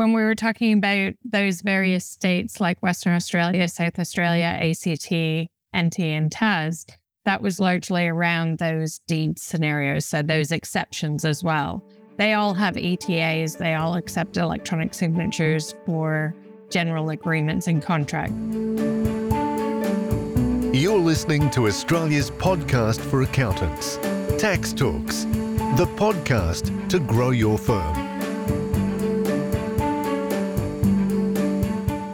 when we were talking about those various states like Western Australia, South Australia, ACT, NT, and TAS, that was largely around those deed scenarios. So those exceptions as well. They all have ETAs, they all accept electronic signatures for general agreements and contracts. You're listening to Australia's podcast for accountants, Tax Talks, the podcast to grow your firm.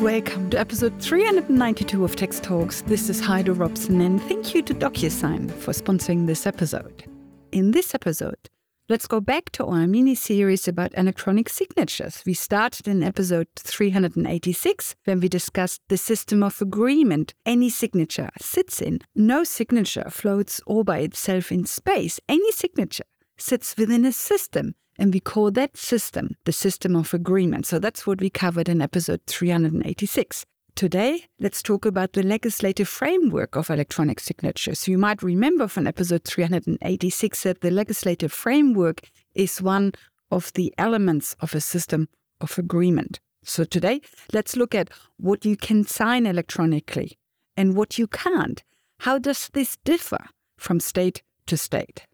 Welcome to episode 392 of Tax Talks. This is Heide Robson, and thank you to DocuSign for sponsoring this episode. In this episode, let's go back to our mini series about electronic signatures. We started in episode 386 when we discussed the system of agreement any signature sits in. No signature floats all by itself in space. Any signature sits within a system and we call that system the system of agreement. So that's what we covered in episode 386. Today, let's talk about the legislative framework of electronic signatures. You might remember from episode 386 that the legislative framework is one of the elements of a system of agreement. So today, let's look at what you can sign electronically and what you can't. How does this differ from state to state?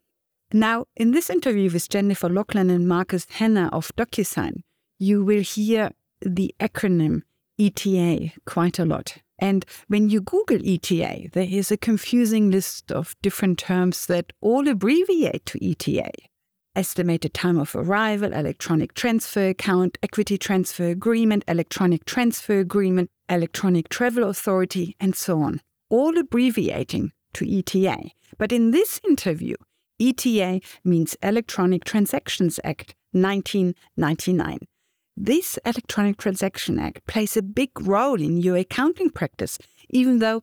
Now, in this interview with Jennifer Laughlin and Marcus Hanna of DocuSign, you will hear the acronym ETA quite a lot. And when you Google ETA, there is a confusing list of different terms that all abbreviate to ETA. Estimated time of arrival, electronic transfer account, equity transfer agreement, electronic transfer agreement, electronic travel authority, and so on, all abbreviating to ETA. But in this interview, ETA means Electronic Transactions Act 1999. This Electronic Transaction Act plays a big role in your accounting practice, even though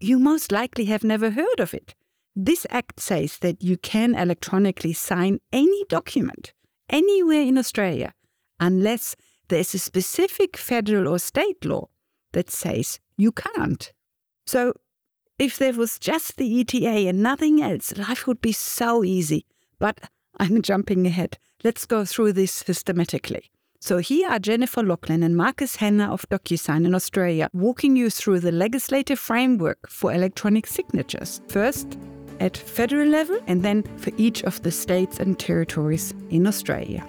you most likely have never heard of it. This act says that you can electronically sign any document anywhere in Australia unless there's a specific federal or state law that says you can't. So if there was just the ETA and nothing else, life would be so easy. But I'm jumping ahead. Let's go through this systematically. So here are Jennifer Laughlin and Marcus Hanna of DocuSign in Australia walking you through the legislative framework for electronic signatures. First, at federal level, and then for each of the states and territories in Australia.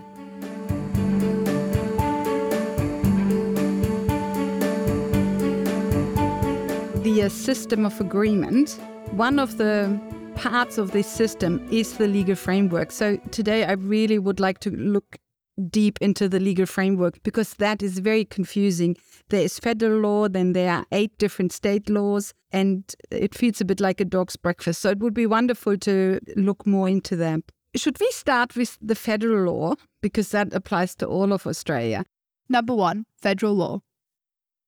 The system of agreement, one of the parts of this system is the legal framework. So today I really would like to look deep into the legal framework because that is very confusing. There is federal law, then there are eight different state laws, and it feels a bit like a dog's breakfast. So it would be wonderful to look more into that. Should we start with the federal law because that applies to all of Australia? Number one, federal law.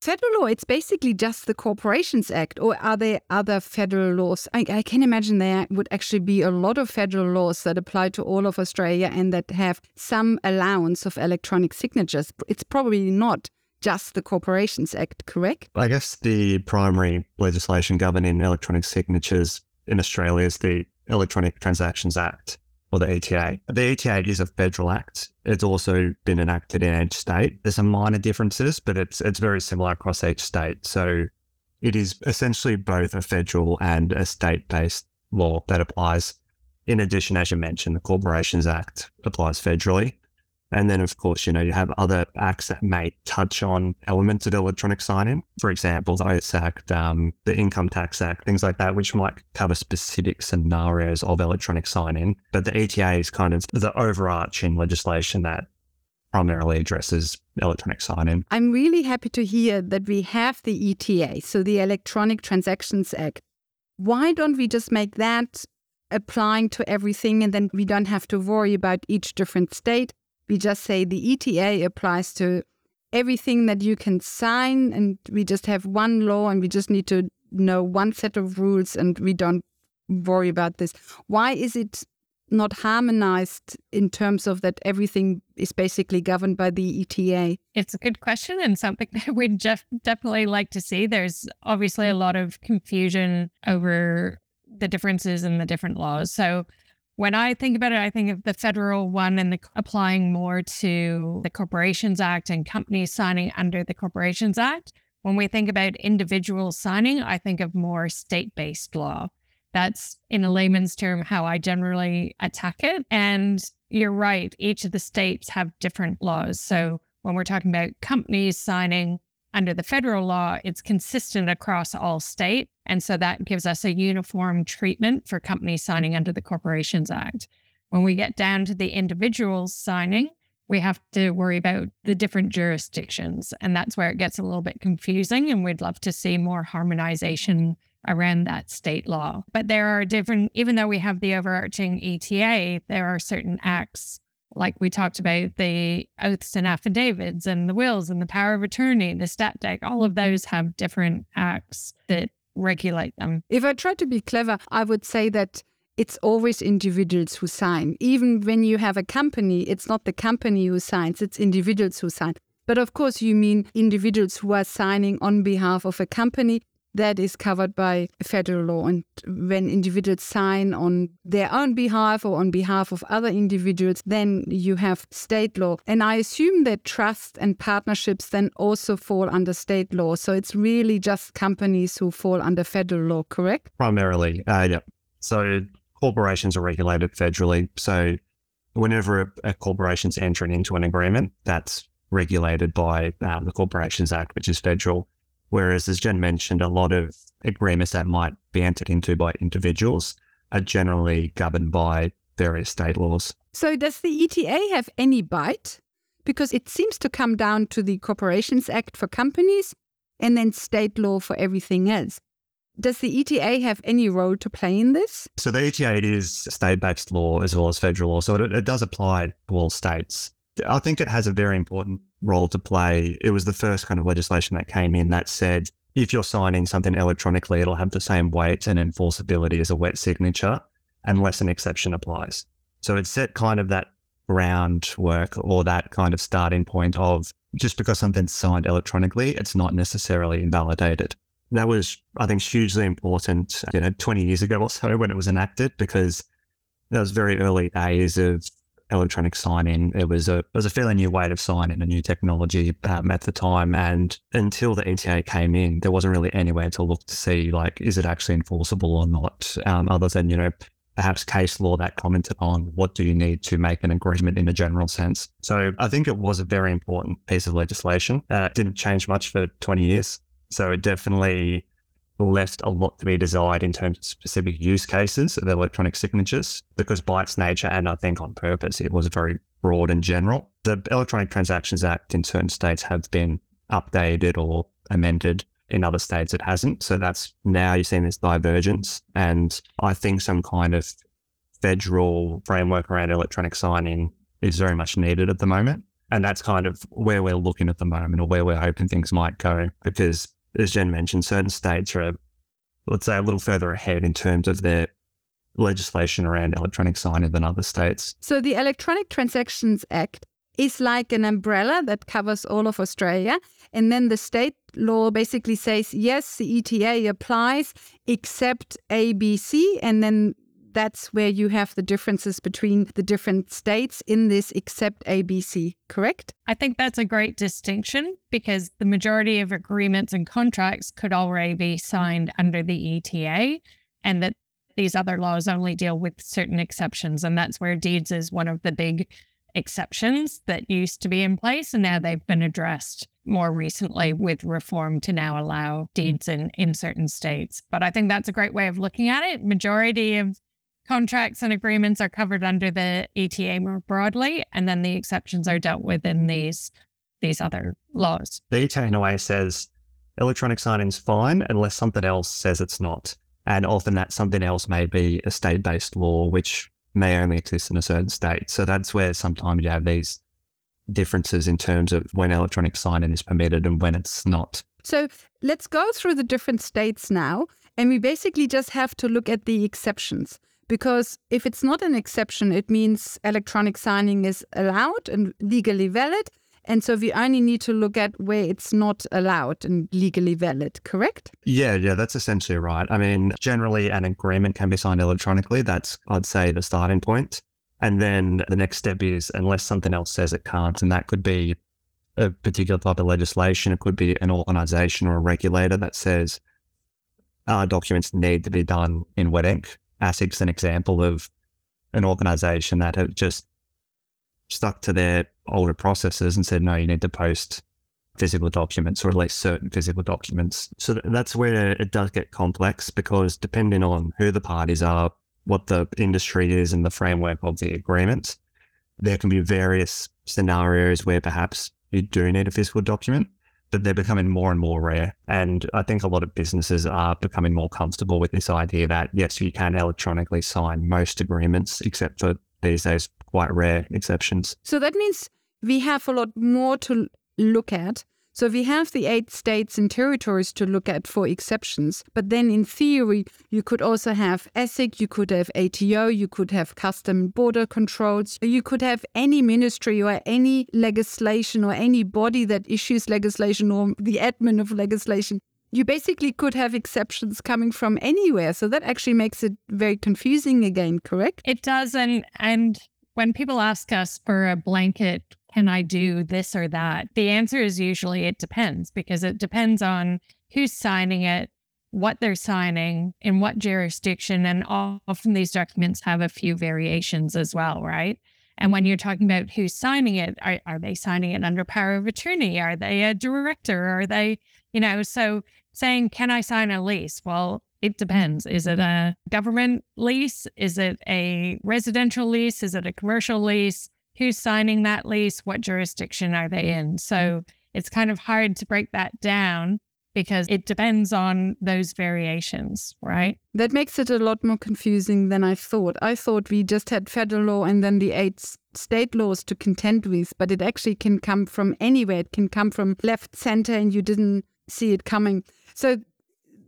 Federal law, it's basically just the Corporations Act, or are there other federal laws? I, I, can imagine there would actually be a lot of federal laws that apply to all of Australia and that have some allowance of electronic signatures. It's probably not just the Corporations Act, correct? I guess the primary legislation governing electronic signatures in Australia is the Electronic Transactions Act or the ETA. The ETA is a federal act. It's also been enacted in each state. There's some minor differences, but it's it's very similar across each state. So it is essentially both a federal and a state-based law that applies. In addition, as you mentioned, the Corporations Act applies federally. And then, of course, you know, you have other acts that may touch on elements of electronic signing. For example, the IS Act, um, the Income Tax Act, things like that, which might cover specific scenarios of electronic signing. But the ETA is kind of the overarching legislation that primarily addresses electronic signing. I'm really happy to hear that we have the ETA, so the Electronic Transactions Act. Why don't we just make that applying to everything and then we don't have to worry about each different state? We just say the ETA applies to everything that you can sign, and we just have one law and we just need to know one set of rules and we don't worry about this. Why is it not harmonized in terms of that everything is basically governed by the ETA? It's a good question and something that we'd def- definitely like to see. There's obviously a lot of confusion over the differences in the different laws. So when I think about it, I think of the federal one and the applying more to the Corporations Act and companies signing under the Corporations Act. When we think about individuals signing, I think of more state based law. That's in a layman's term how I generally attack it. And you're right, each of the states have different laws. So when we're talking about companies signing under the federal law, it's consistent across all state. And so that gives us a uniform treatment for companies signing under the Corporations Act. When we get down to the individuals signing, we have to worry about the different jurisdictions. And that's where it gets a little bit confusing. And we'd love to see more harmonization around that state law. But there are different, even though we have the overarching ETA, there are certain acts, like we talked about the oaths and affidavits and the wills and the power of attorney, the stat dec, all of mm-hmm. those have different acts that regulate them. If I try to be clever, I would say that it's always individuals who sign. Even when you have a company, it's not the company who signs, it's individuals who sign. But of course, you mean individuals who are signing on behalf of a company that is covered by federal law. And when individuals sign on their own behalf or on behalf of other individuals, then you have state law. And I assume that trust and partnerships then also fall under state law. So it's really just companies who fall under federal law, correct? Primarily, uh, yeah. So corporations are regulated federally. So whenever a, a corporation's entering into an agreement, that's regulated by um, the Corporations Act, which is federal. Whereas, as Jen mentioned, a lot of agreements that might be entered into by individuals are generally governed by various state laws. So, does the ETA have any bite? Because it seems to come down to the Corporations Act for companies and then state law for everything else. Does the ETA have any role to play in this? So, the ETA is state based law as well as federal law. So, it, it does apply to all states. I think it has a very important role to play. It was the first kind of legislation that came in that said if you're signing something electronically, it'll have the same weight and enforceability as a wet signature unless an exception applies. So it set kind of that groundwork or that kind of starting point of just because something's signed electronically, it's not necessarily invalidated. That was, I think, hugely important, you know, 20 years ago or so when it was enacted, because that was very early days of electronic sign-in. It was a it was a fairly new way of sign in, a new technology um, at the time. And until the ETA came in, there wasn't really anywhere to look to see like is it actually enforceable or not, um, other than you know perhaps case law that commented on what do you need to make an agreement in a general sense. So I think it was a very important piece of legislation. Uh, it didn't change much for 20 years. So it definitely left a lot to be desired in terms of specific use cases of electronic signatures because by its nature and I think on purpose, it was very broad and general. The Electronic Transactions Act in certain states have been updated or amended. In other states, it hasn't. So that's now you're seeing this divergence. And I think some kind of federal framework around electronic signing is very much needed at the moment. And that's kind of where we're looking at the moment or where we're hoping things might go because as Jen mentioned, certain states are, let's say, a little further ahead in terms of their legislation around electronic signing than other states. So the Electronic Transactions Act is like an umbrella that covers all of Australia. And then the state law basically says, yes, the ETA applies except ABC. And then that's where you have the differences between the different states in this except ABC, correct? I think that's a great distinction because the majority of agreements and contracts could already be signed under the ETA and that these other laws only deal with certain exceptions. And that's where deeds is one of the big exceptions that used to be in place and now they've been addressed more recently with reform to now allow deeds in, in certain states. But I think that's a great way of looking at it. Majority of contracts and agreements are covered under the ETA more broadly, and then the exceptions are dealt with in these these other laws. The ETA in a way says electronic signing is fine unless something else says it's not. And often that something else may be a state based law, which may only exist in a certain state. So that's where sometimes you have these differences in terms of when electronic signing is permitted and when it's not. So let's go through the different states now. And we basically just have to look at the exceptions because if it's not an exception, it means electronic signing is allowed and legally valid. And so we only need to look at where it's not allowed and legally valid, correct? Yeah, yeah, that's essentially right. I mean, generally an agreement can be signed electronically. That's, I'd say, the starting point. And then the next step is, unless something else says it can't, and that could be a particular type of legislation, it could be an organization or a regulator that says our documents need to be done in wet ink. ASIC's an example of an organization that have just stuck to their older processes and said, no, you need to post physical documents or at least certain physical documents. So that's where it does get complex because depending on who the parties are, what the industry is and the framework of the agreement, there can be various scenarios where perhaps you do need a physical document, but they're becoming more and more rare. And I think a lot of businesses are becoming more comfortable with this idea that yes, you can electronically sign most agreements, except for these days quite rare exceptions. So that means we have a lot more to look at. So we have the eight states and territories to look at for exceptions. But then in theory, you could also have ASIC, you could have ATO, you could have custom border controls, you could have any ministry or any legislation or any body that issues legislation or the admin of legislation. You basically could have exceptions coming from anywhere. So that actually makes it very confusing again, correct? It does. And, and when people ask us for a blanket, can I do this or that? The answer is usually it depends because it depends on who's signing it, what they're signing, in what jurisdiction. And often these documents have a few variations as well, right? And when you're talking about who's signing it, are, are they signing it under power of attorney? Are they a director? Are they, you know, so saying, can I sign a lease? Well, it depends. Is it a government lease? Is it a residential lease? Is it a commercial lease? Who's signing that lease? What jurisdiction are they in? So mm-hmm. it's kind of hard to break that down because it depends on those variations, right? That makes it a lot more confusing than I thought. I thought we just had federal law and then the eight state laws to contend with, but it actually can come from anywhere. It can come from left, center, and you didn't see it coming. So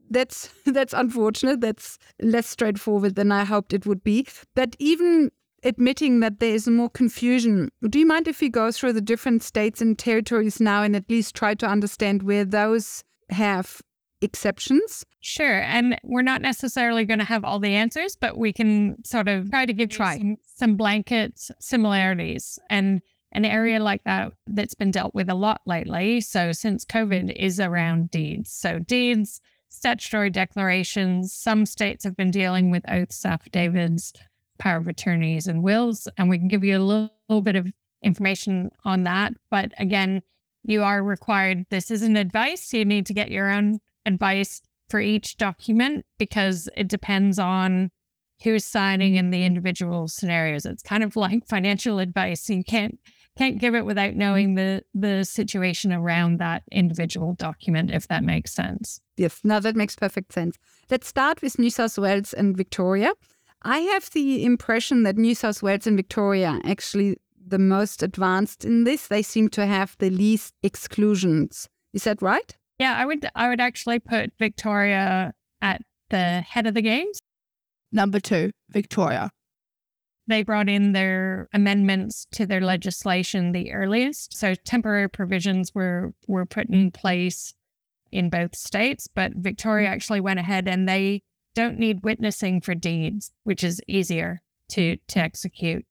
that's that's unfortunate. That's less straightforward than I hoped it would be. But even admitting that there is more confusion, do you mind if we go through the different states and territories now and at least try to understand where those have exceptions? Sure. And we're not necessarily going to have all the answers, but we can sort of try to give try. Some, some blanket similarities. And an area like that that's been dealt with a lot lately. So since COVID is around deeds. So deeds statutory declarations. Some states have been dealing with oaths, affidavits, power of attorneys, and wills. And we can give you a little, little bit of information on that. But again, you are required, this isn't advice. You need to get your own advice for each document because it depends on who's signing in the individual scenarios. It's kind of like financial advice. You can't can't give it without knowing the the situation around that individual document if that makes sense yes now that makes perfect sense let's start with new south wales and victoria i have the impression that new south wales and victoria are actually the most advanced in this. They seem to have the least exclusions. Is that right? Yeah i would i would actually put victoria at the head of the games. Number two victoria. They brought in their amendments to their legislation the earliest. So temporary provisions were were put in place in both states, but Victoria mm-hmm. actually went ahead and they don't need witnessing for deeds, which is easier to to execute.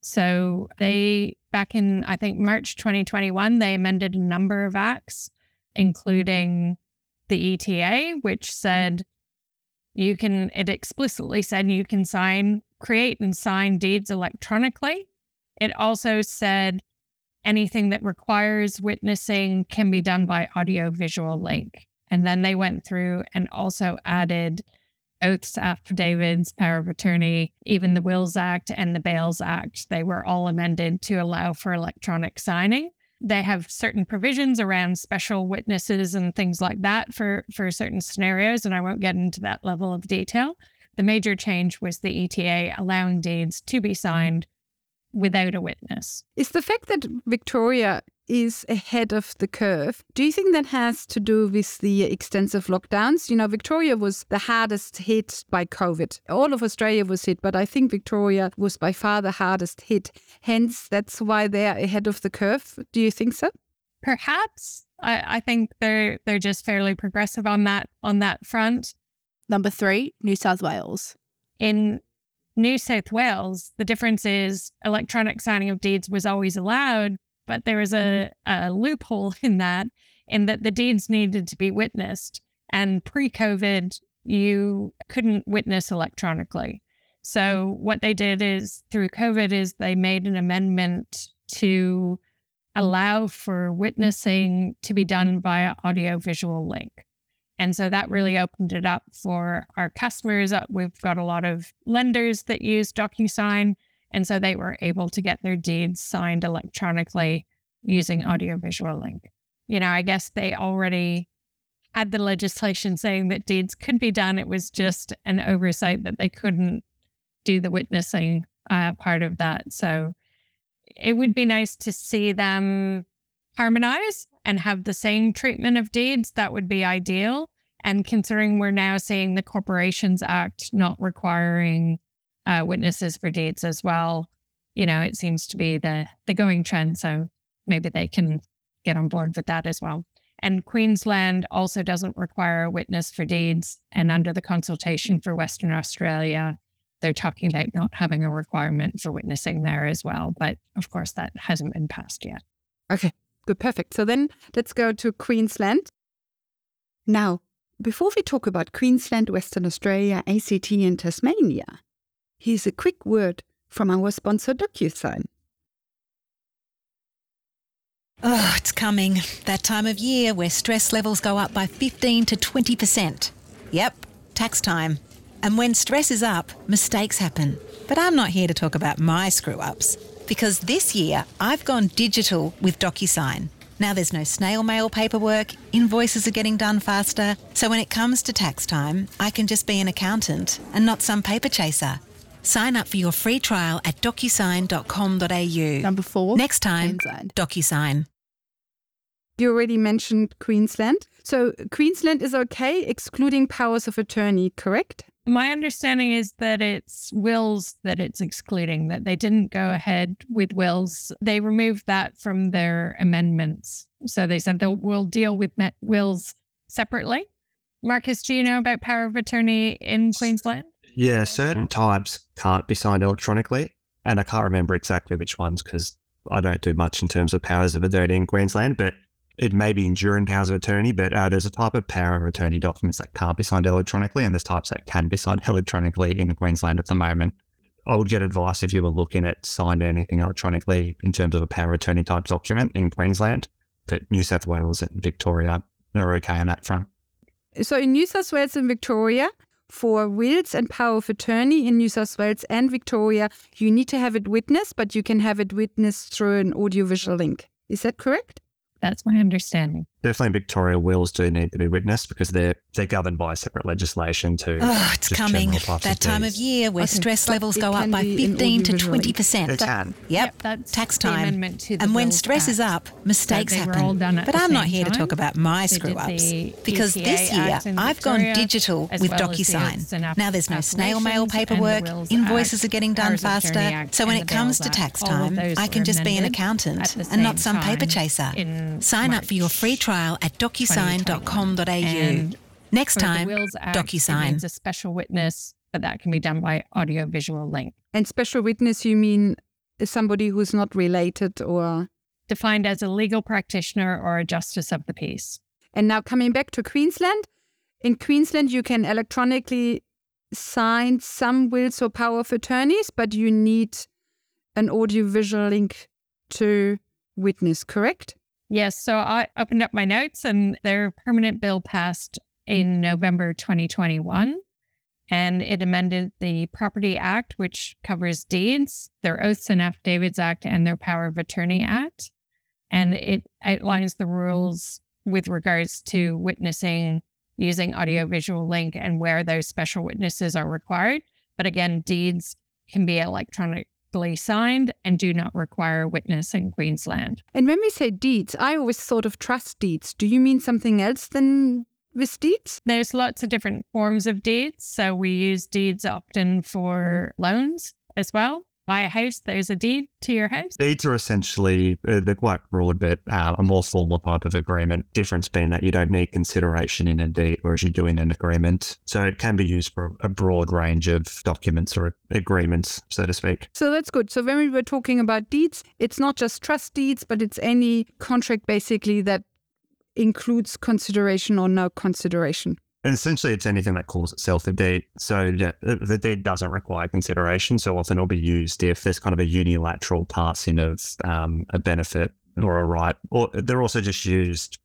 So they back in I think March 2021 they amended a number of acts including the ETA which said you can it explicitly said you can sign create and sign deeds electronically. It also said anything that requires witnessing can be done by audio visual link. And then they went through and also added oaths, affidavits, power of attorney, even the Wills Act and the Bales Act. They were all amended to allow for electronic signing. They have certain provisions around special witnesses and things like that for, for certain scenarios, and I won't get into that level of detail. The major change was the ETA allowing deeds to be signed without a witness. Is the fact that Victoria is ahead of the curve. Do you think that has to do with the extensive lockdowns? You know, Victoria was the hardest hit by COVID. All of Australia was hit, but I think Victoria was by far the hardest hit. Hence, that's why they're ahead of the curve. Do you think so? Perhaps. I, I think they're they're just fairly progressive on that on that front. Number three, New South Wales. In New South Wales, the difference is electronic signing of deeds was always allowed, but there was a, a loophole in that, in that the deeds needed to be witnessed. And pre COVID, you couldn't witness electronically. So what they did is through COVID is they made an amendment to allow for witnessing to be done via audio visual link. And so that really opened it up for our customers. Uh, we've got a lot of lenders that use DocuSign. And so they were able to get their deeds signed electronically using audiovisual link. You know, I guess they already had the legislation saying that deeds could be done. It was just an oversight that they couldn't do the witnessing uh, part of that. So it would be nice to see them harmonize and have the same treatment of deeds, that would be ideal. And considering we're now seeing the Corporations Act not requiring uh, witnesses for deeds as well, you know, it seems to be the the going trend. So maybe they can get on board with that as well. And Queensland also doesn't require a witness for deeds. And under the consultation for Western Australia, they're talking about not having a requirement for witnessing there as well. But of course, that hasn't been passed yet. Okay. Good, perfect. So then let's go to Queensland. Now, before we talk about Queensland, Western Australia, ACT, and Tasmania, here's a quick word from our sponsor DocuSign. Oh, it's coming. That time of year where stress levels go up by 15 to 20%. Yep, tax time. And when stress is up, mistakes happen. But I'm not here to talk about my screw ups because this year I've gone digital with DocuSign. Now there's no snail mail paperwork, invoices are getting done faster. So when it comes to tax time, I can just be an accountant and not some paper chaser. Sign up for your free trial at docusign.com.au. Number four, Next time, Queensland. DocuSign. You already mentioned Queensland. So Queensland is okay, excluding powers of attorney, correct? My understanding is that it's wills that it's excluding, that they didn't go ahead with wills. They removed that from their amendments. So they said they'll will deal with wills separately. Marcus, do you know about power of attorney in Queensland? Yeah, certain types can't be signed electronically. And I can't remember exactly which ones because I don't do much in terms of powers of attorney in Queensland, but it may be enduring powers of attorney, but uh, there's a type of power of attorney documents that can't be signed electronically, and there's types that can be signed electronically in Queensland at the moment. I would get advice if you were looking at signing anything electronically in terms of a power of attorney type document in Queensland, that New South Wales and Victoria are okay on that front. So in New South Wales and Victoria, for wills and power of attorney in New South Wales and Victoria, you need to have it witnessed, but you can have it witnessed through an audiovisual link. Is that correct? That's my understanding. Definitely Victoria wills do need to be witnessed because they're they're governed by separate legislation to Oh, it's coming. That time of year where Okay, stress levels go up by 15 to 20%. It can. Yep, that's tax time. amendment to the and when stress is up, mistakes happen. all done at but the I'm not same here to talk about my They screw ups because ETA this year I've gone digital with well as the DocuSign. Now there's no snail mail Affirmations and the paperwork, invoices are getting done Powers of Attorney faster. So when it comes to tax Act, all of time, I can just be an accountant and not some paper chaser. Sign up for your free March trial at 2021. docusign.com.au. And Next for time, the Wills Act, It DocuSign. needs a special witness, but that can be done by audiovisual link. And special witness, you mean somebody who's not related or. Defined as a legal practitioner or a justice of the peace. And now coming back to Queensland. In Queensland, you can electronically sign some wills or power of attorneys, but you need an audiovisual link to witness, correct? Yes. So I opened up my notes and their permanent bill passed in November 2021. And it amended the Property Act, which covers deeds, their Oaths and Affidavits Act, and their Power of Attorney Act. And it outlines the rules with regards to witnessing using audiovisual link and where those special witnesses are required. But again, deeds can be electronically electronically signed and do not require a witness in Queensland. And when we say deeds, I always thought of trust deeds. Do you mean something else than with deeds? There's lots of different forms of deeds. So we use deeds often for loans as well. Buy a house, there's a deed to your house. Deeds are essentially, uh, they're quite broad, but uh, a more formal type of agreement. Difference being that you don't need consideration in a deed, whereas you do in an agreement. So it can be used for a broad range of documents or agreements, so to speak. So that's good. So when we were talking about deeds, it's not just trust deeds, but it's any contract basically that includes consideration or no consideration. And essentially, it's anything that calls itself a deed. So the deed doesn't require consideration. So often it'll be used if there's kind of a unilateral passing of um, a benefit or a right. Or they're also just used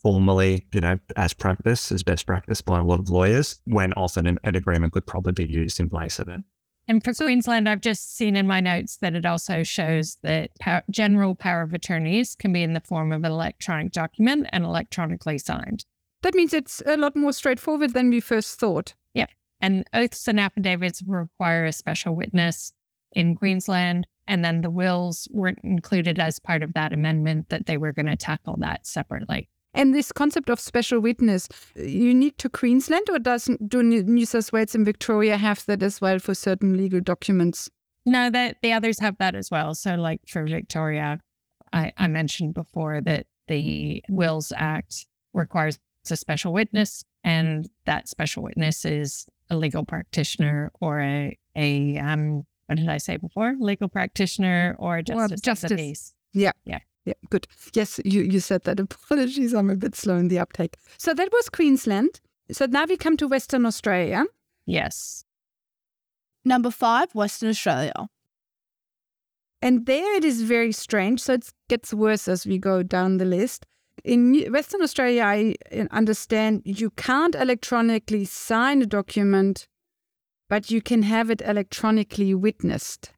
formally, you know, as practice, as best practice by a lot of lawyers, when often an, an agreement could probably be used in place of it. And for Queensland, I've just seen in my notes that it also shows that power, general power of attorneys can be in the form of an electronic document and electronically signed. That means it's a lot more straightforward than we first thought. Yeah. And oaths and affidavits require a special witness in Queensland. And then the wills weren't included as part of that amendment that they were going to tackle that separately. And this concept of special witness, unique to Queensland, or does do New South Wales and Victoria have that as well for certain legal documents? No, that the others have that as well. So, like for Victoria, I, I mentioned before that the Wills Act requires a special witness, and that special witness is a legal practitioner or a a um what did I say before? Legal practitioner or justice. Well, justice. Yeah. Yeah. Yeah, good. Yes, you, you said that. Apologies, I'm a bit slow in the uptake. So that was Queensland. So now we come to Western Australia. Yes. Number five, Western Australia. And there it is very strange. So it gets worse as we go down the list in Western Australia, I understand you can't electronically sign a document, but you can have it electronically witnessed.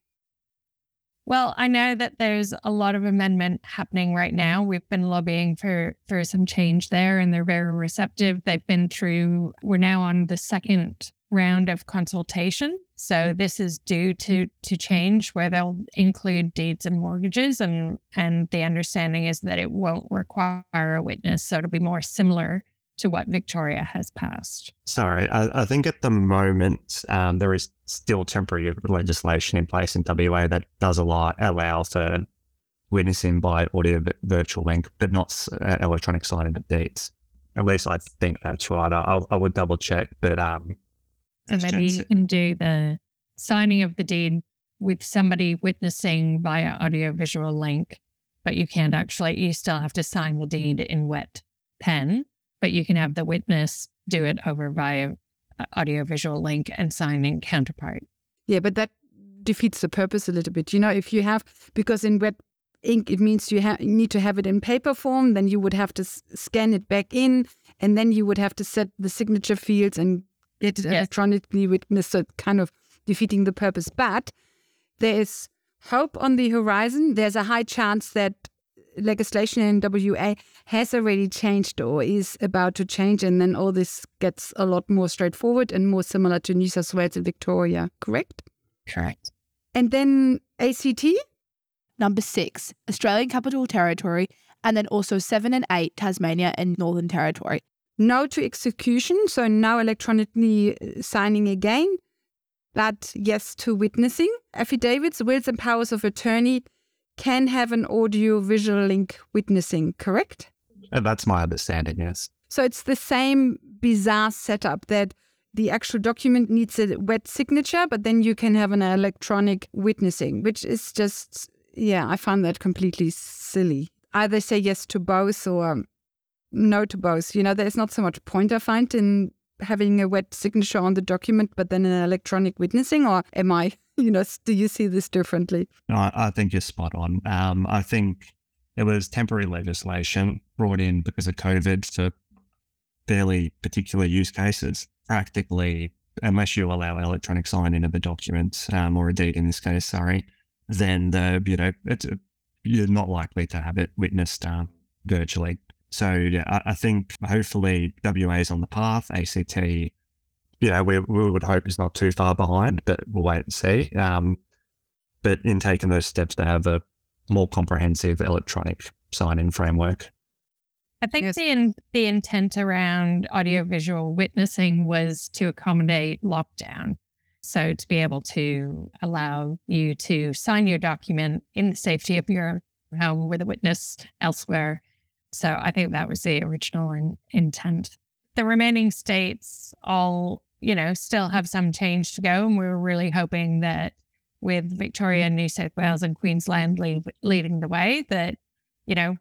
Well, I know that there's a lot of amendment happening right now. We've been lobbying for for some change there and they're very receptive. They've been through we're now on the second round of consultation. So this is due to to change where they'll include deeds and mortgages and and the understanding is that it won't require a witness. So it'll be more similar to what Victoria has passed. Sorry, I, I think at the moment um, there is still temporary legislation in place in WA that does allow, allow for witnessing by audio virtual link, but not uh, electronic signing of deeds. At least I think that's right. I, I would double check, but um, and maybe you can do the signing of the deed with somebody witnessing via audiovisual link, but you can't actually, you still have to sign the deed in wet pen, but you can have the witness do it over via uh, audiovisual link and sign in counterpart. Yeah, but that defeats the purpose a little bit. You know, if you have, because in wet ink, it means you, ha- you need to have it in paper form, then you would have to s- scan it back in, and then you would have to set the signature fields and get it yes. electronically witnessed, so kind of defeating the purpose. But there is hope on the horizon. There's a high chance that legislation in WA has already changed or is about to change, and then all this gets a lot more straightforward and more similar to New South Wales and Victoria, correct? Correct. And then ACT? Number six, Australian Capital Territory, and then also seven and eight, Tasmania and Northern Territory no to execution, so now electronically uh, signing again, but yes to witnessing. Affidavits, wills, and powers of attorney can have an audio visual link witnessing, correct? Uh, that's my understanding, yes. So it's the same bizarre setup that the actual document needs a wet signature, but then you can have an electronic witnessing, which is just, yeah, I find that completely silly. Either say yes to both or no to both. You know, there's not so much point I find in having a wet signature on the document, but then an electronic witnessing, or am I, you know, do you see this differently? No, I think you're spot on. Um, I think it was temporary legislation brought in because of COVID for fairly particular use cases. Practically, unless you allow electronic signing of a document, um, or a deed in this case, sorry, then the, you know, it's, you're not likely to have it witnessed um, virtually. So yeah, I, I think hopefully WA is on the path. ACT, you know, we, we would hope is not too far behind, but we'll wait and see. Um, but in taking those steps to have a more comprehensive electronic sign-in framework. I think Yes. the in, the intent around audiovisual witnessing was to accommodate lockdown. So to be able to allow you to sign your document in the safety of your home with a witness elsewhere. So I think that was the original in, intent. The remaining states all, you know, still have some change to go, and we're really hoping that with Victoria, New South Wales, and Queensland lead, leading the way, that you know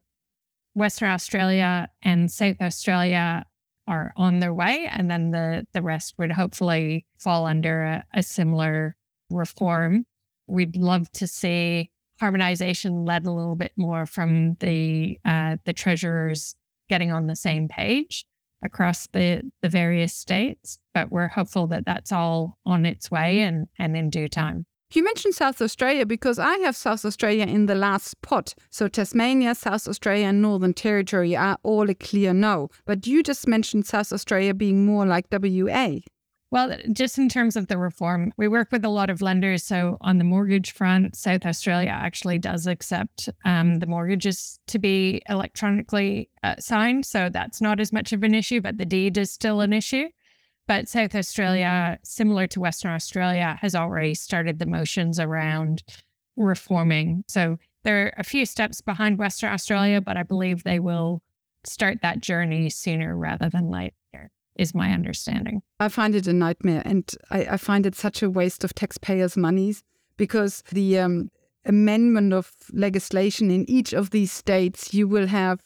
Western Australia and South Australia are on their way, and then the the rest would hopefully fall under a, a similar reform. We'd love to see harmonization led a little bit more from the uh, the treasurers getting on the same page across the the various states, but we're hopeful that that's all on its way and and in due time. You mentioned South Australia because I have South Australia in the last spot. So Tasmania, South Australia, and Northern Territory are all a clear no. But you just mentioned South Australia being more like WA. Well, just in terms of the reform, we work with a lot of lenders. So on the mortgage front, South Australia actually does accept um, the mortgages to be electronically uh, signed. So that's not as much of an issue, but the deed is still an issue. But South Australia, similar to Western Australia, has already started the motions around reforming. So they're a few steps behind Western Australia, but I believe they will start that journey sooner rather than later, is my understanding. I find it a nightmare, and I, I find it such a waste of taxpayers' monies because the um, amendment of legislation in each of these states, you will have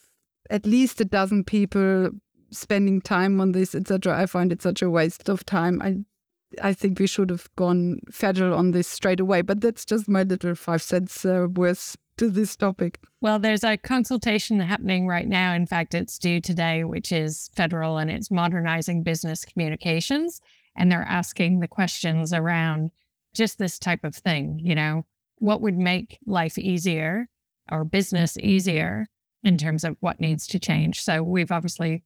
at least a dozen people spending time on this, etc. I find it such a waste of time. I I think we should have gone federal on this straight away, but that's just my little five cents uh, worth to this topic. Well, there's a consultation happening right now. In fact, it's due today, which is federal and it's modernizing business communications. And they're asking the questions around just this type of thing. You know, what would make life easier or business easier in terms of what needs to change? So we've obviously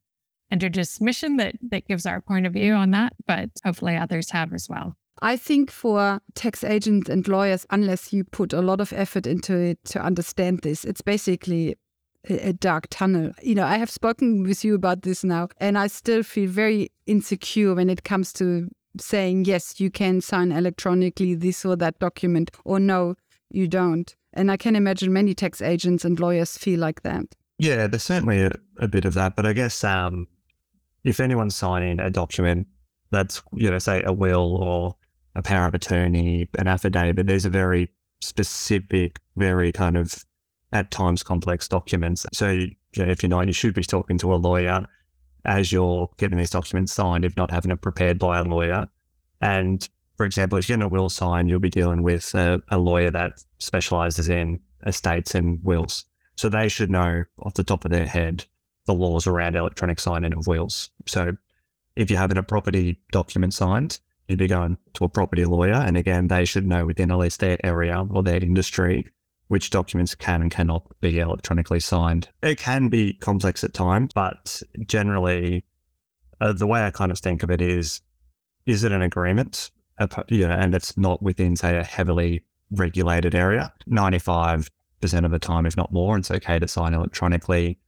entered a submission that, that gives our point of view on that, but hopefully others have as well. I think for tax agents and lawyers, unless you put a lot of effort into it to understand this, it's basically a, dark tunnel. You know, I have spoken with you about this now, and I still feel very insecure when it comes to saying, yes, you can sign electronically this or that document, or no, you don't. And I can imagine many tax agents and lawyers feel like that. Yeah, there's certainly a, a bit of that, but I guess um, if anyone's signing a document that's, you know, say a will or a power of attorney, an affidavit, these are very specific, very kind of at times complex documents. So, you know, if you're not, you should be talking to a lawyer as you're getting these documents signed, if not having it prepared by a lawyer. And for example, if you're getting a will signed, you'll be dealing with a, a lawyer that specializes in estates and wills. So they should know off the top of their head the laws around electronic signing of wills. So if you're having a property document signed, you'd be going to a property lawyer. And again, they should know within at least their area or their industry which documents can and cannot be electronically signed. It can be complex at times, but generally, uh, the way I kind of think of it is, is it an agreement? You know, and it's not within, say, a heavily regulated area. 95% of the time, if not more, it's okay to sign electronically.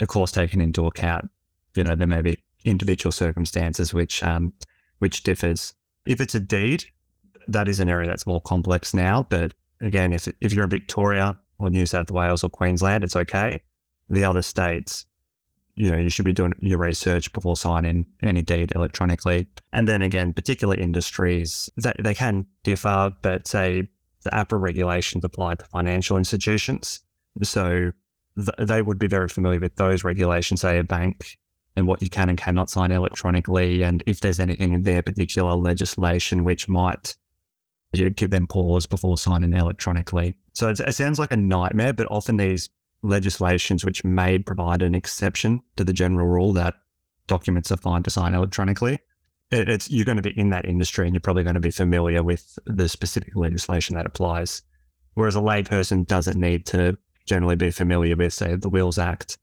Of course, taking into account, you know, there may be individual circumstances which um, which differs. If it's a deed, that is an area that's more complex now, but again, if, if you're in Victoria or New South Wales or Queensland, it's okay. The other states, you know, you should be doing your research before signing any deed electronically. And then again, particular industries, that they can differ, but say the APRA regulations apply to financial institutions. So th- they would be very familiar with those regulations, say a bank and what you can and cannot sign electronically. And if there's anything in their particular legislation which might you give them pause before signing electronically. So it, sounds like a nightmare, but often these legislations which may provide an exception to the general rule that documents are fine to sign electronically. It's you're going to be in that industry and you're probably going to be familiar with the specific legislation that applies. Whereas a layperson doesn't need to generally be familiar with, say, the Wills Act,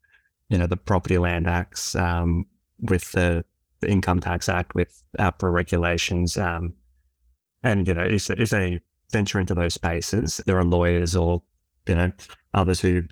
you know, the Property Land Acts, um, with the, the Income Tax Act, with APRA regulations, um, and you know, if, if they venture into those spaces, there are lawyers or, you know, others who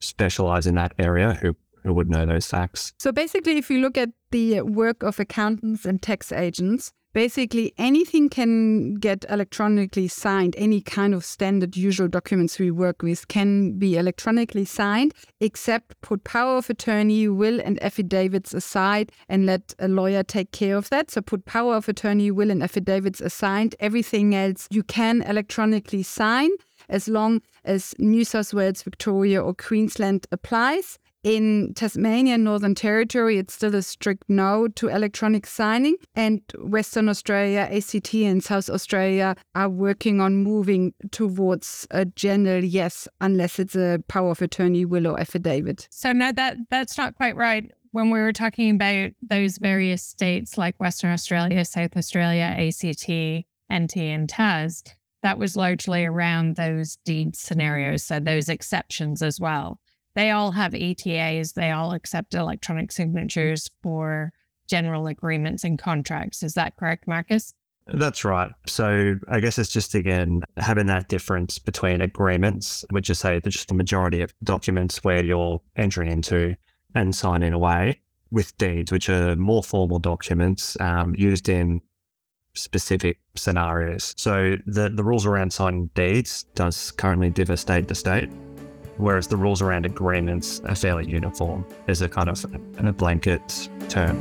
specialize in that area who, who would know those facts. So basically, if you look at the work of accountants and tax agents, basically anything can get electronically signed. Any kind of standard usual documents we work with can be electronically signed, except put power of attorney, will, and affidavits aside and let a lawyer take care of that. So put power of attorney, will, and affidavits aside. Everything else you can electronically sign as long as New South Wales, Victoria, or Queensland applies. In Tasmania and Northern Territory, it's still a strict no to electronic signing. And Western Australia, ACT, and South Australia are working on moving towards a general yes, unless it's a power of attorney, will, or affidavit. So, no, that that's not quite right. When we were talking about those various states like Western Australia, South Australia, ACT, NT, and TAS, that was largely around those deed scenarios, so those exceptions as well. They all have ETAs, they all accept electronic signatures for general agreements and contracts. Is that correct, Marcus? That's right. So I guess it's just again having that difference between agreements, which is say just the majority of documents where you're entering into and signing away, with deeds, which are more formal documents um, used in specific scenarios. So the, the rules around signing deeds does currently differ state to state, whereas the rules around agreements are fairly uniform as a kind of a blanket term.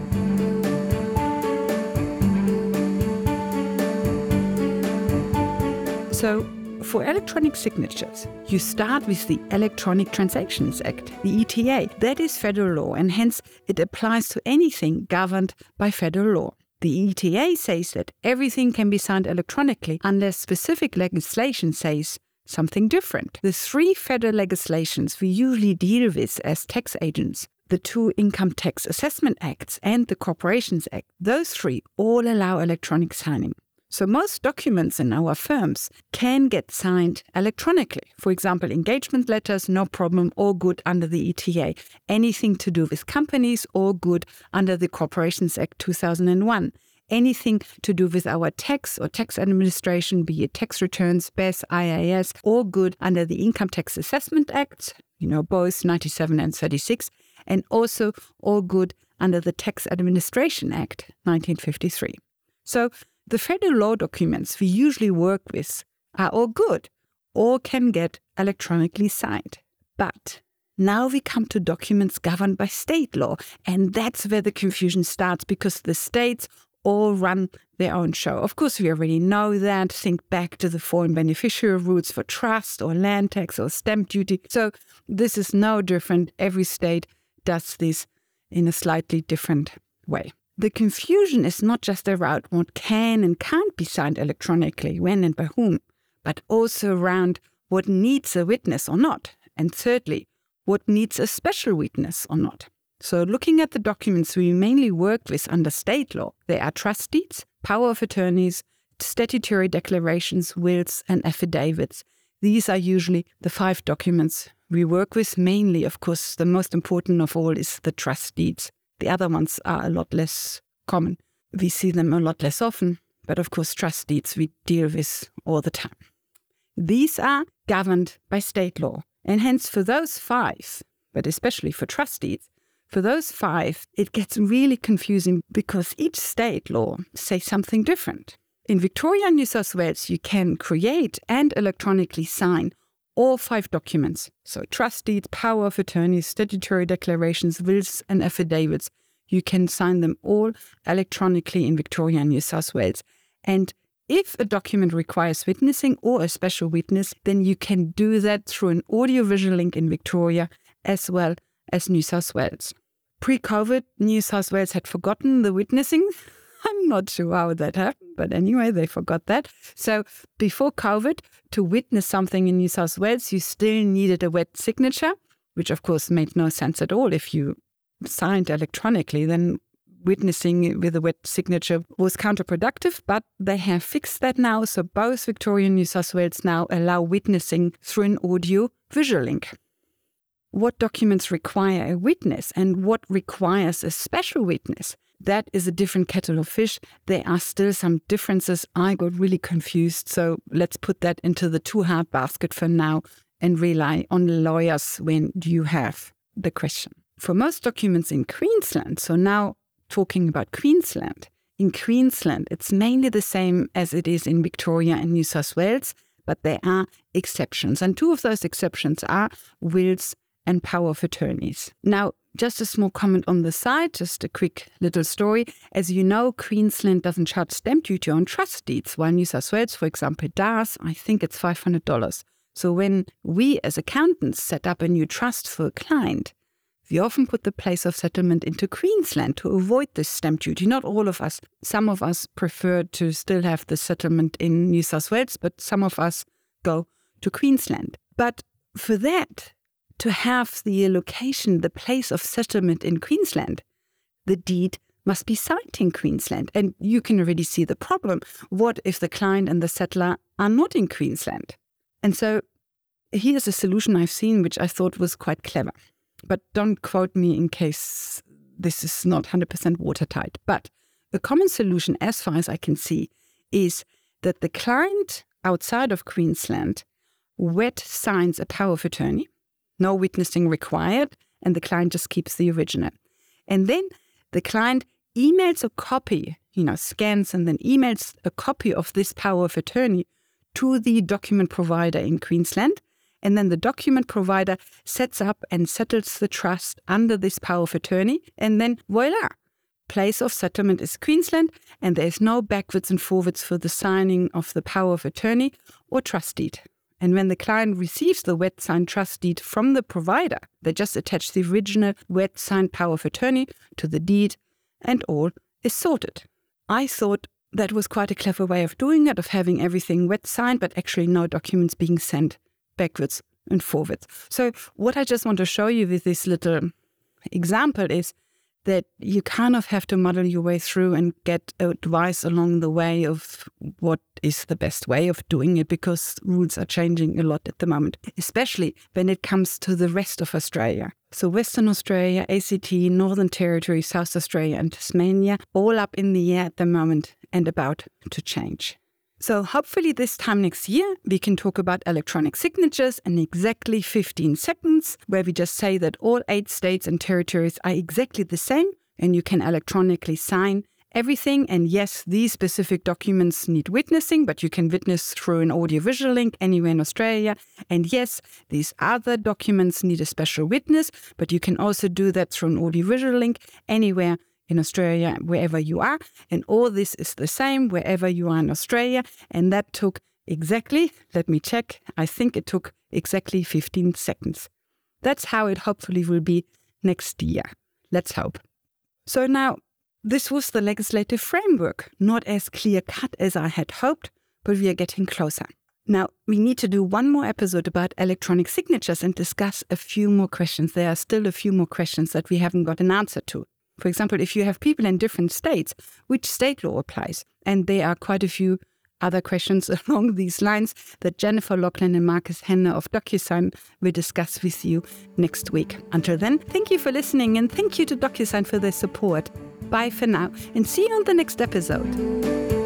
So, for electronic signatures, you start with the Electronic Transactions Act, the ETA. That is federal law, and hence it applies to anything governed by federal law. The ETA says that everything can be signed electronically unless specific legislation says something different. The three federal legislations we usually deal with as tax agents the two Income Tax Assessment Acts and the Corporations Act, those three all allow electronic signing. So most documents in our firms can get signed electronically. For example, engagement letters, no problem, all good under the ETA. Anything to do with companies, all good under the Corporations Act 2001 anything to do with our tax or tax administration, be it tax returns, BAS, IAS, all good under the Income Tax Assessment Act, you know, both 97 and 36, and also all good under the Tax Administration Act 1953. So the federal law documents we usually work with are all good or can get electronically signed. But now we come to documents governed by state law, and that's where the confusion starts because the states all run their own show. Of course, we already know that. Think back to the foreign beneficiary rules for trust or land tax or stamp duty. So this is no different. Every state does this in a slightly different way. The confusion is not just around what can and can't be signed electronically, when and by whom, but also around what needs a witness or not. And thirdly, what needs a special witness or not. So, looking at the documents we mainly work with under state law, there are trust deeds, power of attorneys, statutory declarations, wills, and affidavits. These are usually the five documents we work with. Mainly, of course, the most important of all is the trust deeds. The other ones are a lot less common. We see them a lot less often, but of course, trust deeds we deal with all the time. These are governed by state law, and hence for those five, but especially for trust deeds, for those five, it gets really confusing because each state law says something different. In Victoria and New South Wales, you can create and electronically sign all five documents. So, trust deeds, power of attorney, statutory declarations, wills, and affidavits. You can sign them all electronically in Victoria and New South Wales. And if a document requires witnessing or a special witness, then you can do that through an audiovisual link in Victoria as well as New South Wales. Pre COVID, New South Wales had forgotten the witnessing. I'm not sure how that happened, but anyway, they forgot that. So before COVID, to witness something in New South Wales, you still needed a wet signature, which of course made no sense at all. If you signed electronically, then witnessing with a wet signature was counterproductive, but they have fixed that now. So both Victoria and New South Wales now allow witnessing through an audio visual link what documents require a witness and what requires a special witness. that is a different kettle of fish. There are still some differences. I got really confused. So let's put that into the too hard basket for now and rely on lawyers when you have the question. For most documents in Queensland, so now talking about Queensland, in Queensland, it's mainly the same as it is in Victoria and New South Wales, but there are exceptions. And two of those exceptions are wills and power of attorneys. Now, just a small comment on the side, just a quick little story. As you know, Queensland doesn't charge stamp duty on trust deeds, while New South Wales, for example, does. I think it's $500. So when we as accountants set up a new trust for a client, we often put the place of settlement into Queensland to avoid this stamp duty. Not all of us. Some of us prefer to still have the settlement in New South Wales, but some of us go to Queensland. But for that, to have the location, the place of settlement in Queensland, the deed must be signed in Queensland. And you can already see the problem. What if the client and the settlor are not in Queensland? And so here's a solution I've seen, which I thought was quite clever. But don't quote me in case this is not 100% watertight. But a common solution, as far as I can see, is that the client outside of Queensland wet signs a power of attorney, no witnessing required, and the client just keeps the original. And then the client emails a copy, you know, scans and then emails a copy of this power of attorney to the document provider in Queensland. And then the document provider sets up and settles the trust under this power of attorney. And then voila, place of settlement is Queensland, and there's no backwards and forwards for the signing of the power of attorney or trust deed. And when the client receives the wet signed trust deed from the provider, they just attach the original wet signed power of attorney to the deed, and all is sorted. I thought that was quite a clever way of doing it, of having everything wet signed, but actually no documents being sent backwards and forwards. So, what I just want to show you with this little example is that you kind of have to muddle your way through and get advice along the way of what is the best way of doing it because rules are changing a lot at the moment, especially when it comes to the rest of Australia. So, Western Australia, ACT, Northern Territory, South Australia, and Tasmania, all up in the air at the moment and about to change. So, hopefully, this time next year, we can talk about electronic signatures in exactly 15 seconds, where we just say that all eight states and territories are exactly the same and you can electronically sign everything. And yes, these specific documents need witnessing, but you can witness through an audiovisual link anywhere in Australia. And yes, these other documents need a special witness, but you can also do that through an audiovisual link anywhere in Australia, wherever you are. And all this is the same wherever you are in Australia. And that took exactly, let me check, I think it took exactly 15 seconds. That's how it hopefully will be next year. Let's hope. So now, this was the legislative framework, not as clear cut as I had hoped, but we are getting closer. Now, we need to do one more episode about electronic signatures and discuss a few more questions. There are still a few more questions that we haven't got an answer to. For example, if you have people in different states, which state law applies? And there are quite a few other questions along these lines that Jennifer Loughlin and Marcus Henne of DocuSign will discuss with you next week. Until then, thank you for listening and thank you to DocuSign for their support. Bye for now and see you on the next episode.